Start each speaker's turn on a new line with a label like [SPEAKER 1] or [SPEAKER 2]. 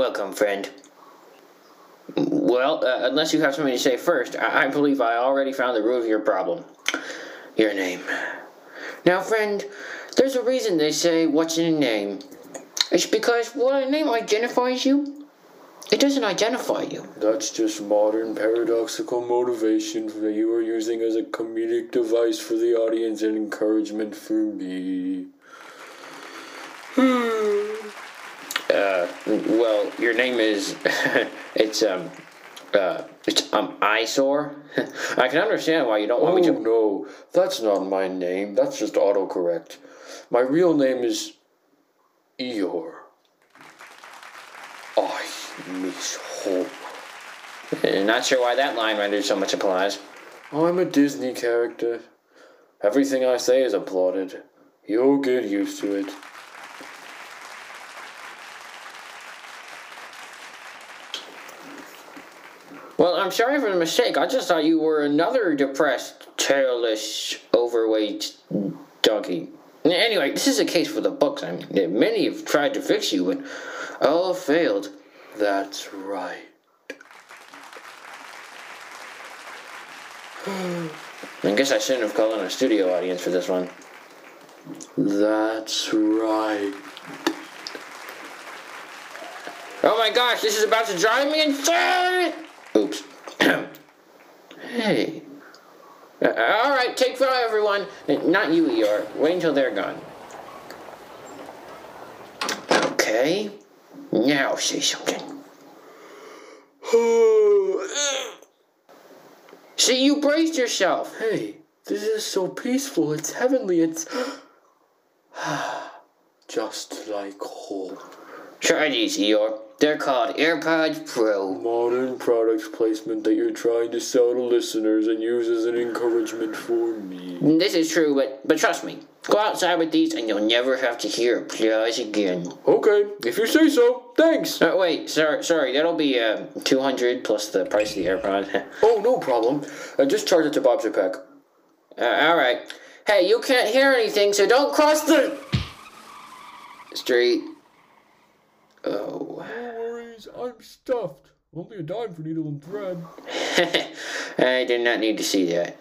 [SPEAKER 1] Welcome, friend. Well, uh, unless you have something to say first, I-, I believe I already found the root of your problem. Your name. Now, friend, there's a reason they say, What's in a name? It's because while a name identifies you, it doesn't identify you.
[SPEAKER 2] That's just modern paradoxical motivation that you are using as a comedic device for the audience and encouragement for me.
[SPEAKER 1] Uh, well, your name is. it's, um. Uh, it's, um, eyesore. I can understand why you don't want
[SPEAKER 2] Oh
[SPEAKER 1] me to.
[SPEAKER 2] no, that's not my name. That's just autocorrect. My real name is Eeyore. I miss home.
[SPEAKER 1] Not sure why that line rendered so much applause.
[SPEAKER 2] I'm a Disney character. Everything I say is applauded. You'll get used to it.
[SPEAKER 1] Well, I'm sorry for the mistake. I just thought you were another depressed, tailless, overweight donkey. Anyway, this is a case for the books. I mean, many have tried to fix you, but all failed.
[SPEAKER 2] That's right.
[SPEAKER 1] I guess I shouldn't have called on a studio audience for this one.
[SPEAKER 2] That's right.
[SPEAKER 1] Oh my gosh, this is about to drive me insane! Hey. Uh, all right, take five, everyone. Uh, Not you, Eeyore. Wait until they're gone. Okay. Now say something. See, you braced yourself.
[SPEAKER 2] Hey, this is so peaceful. It's heavenly. It's just like home.
[SPEAKER 1] Try these, Eeyore. They're called AirPods Pro.
[SPEAKER 2] Modern product placement that you're trying to sell to listeners and use as an encouragement for me.
[SPEAKER 1] This is true, but but trust me. Go outside with these, and you'll never have to hear applause again.
[SPEAKER 2] Okay, if you say so. Thanks.
[SPEAKER 1] Uh, wait, sorry, sorry. That'll be uh, two hundred plus the price of the AirPod.
[SPEAKER 2] Oh, no problem. Uh, just charge it to Bob Chapek.
[SPEAKER 1] uh, all right. Hey, you can't hear anything, so don't cross the street. Oh.
[SPEAKER 2] No worries, I'm stuffed. Only a dime for needle and thread.
[SPEAKER 1] I did not need to see that.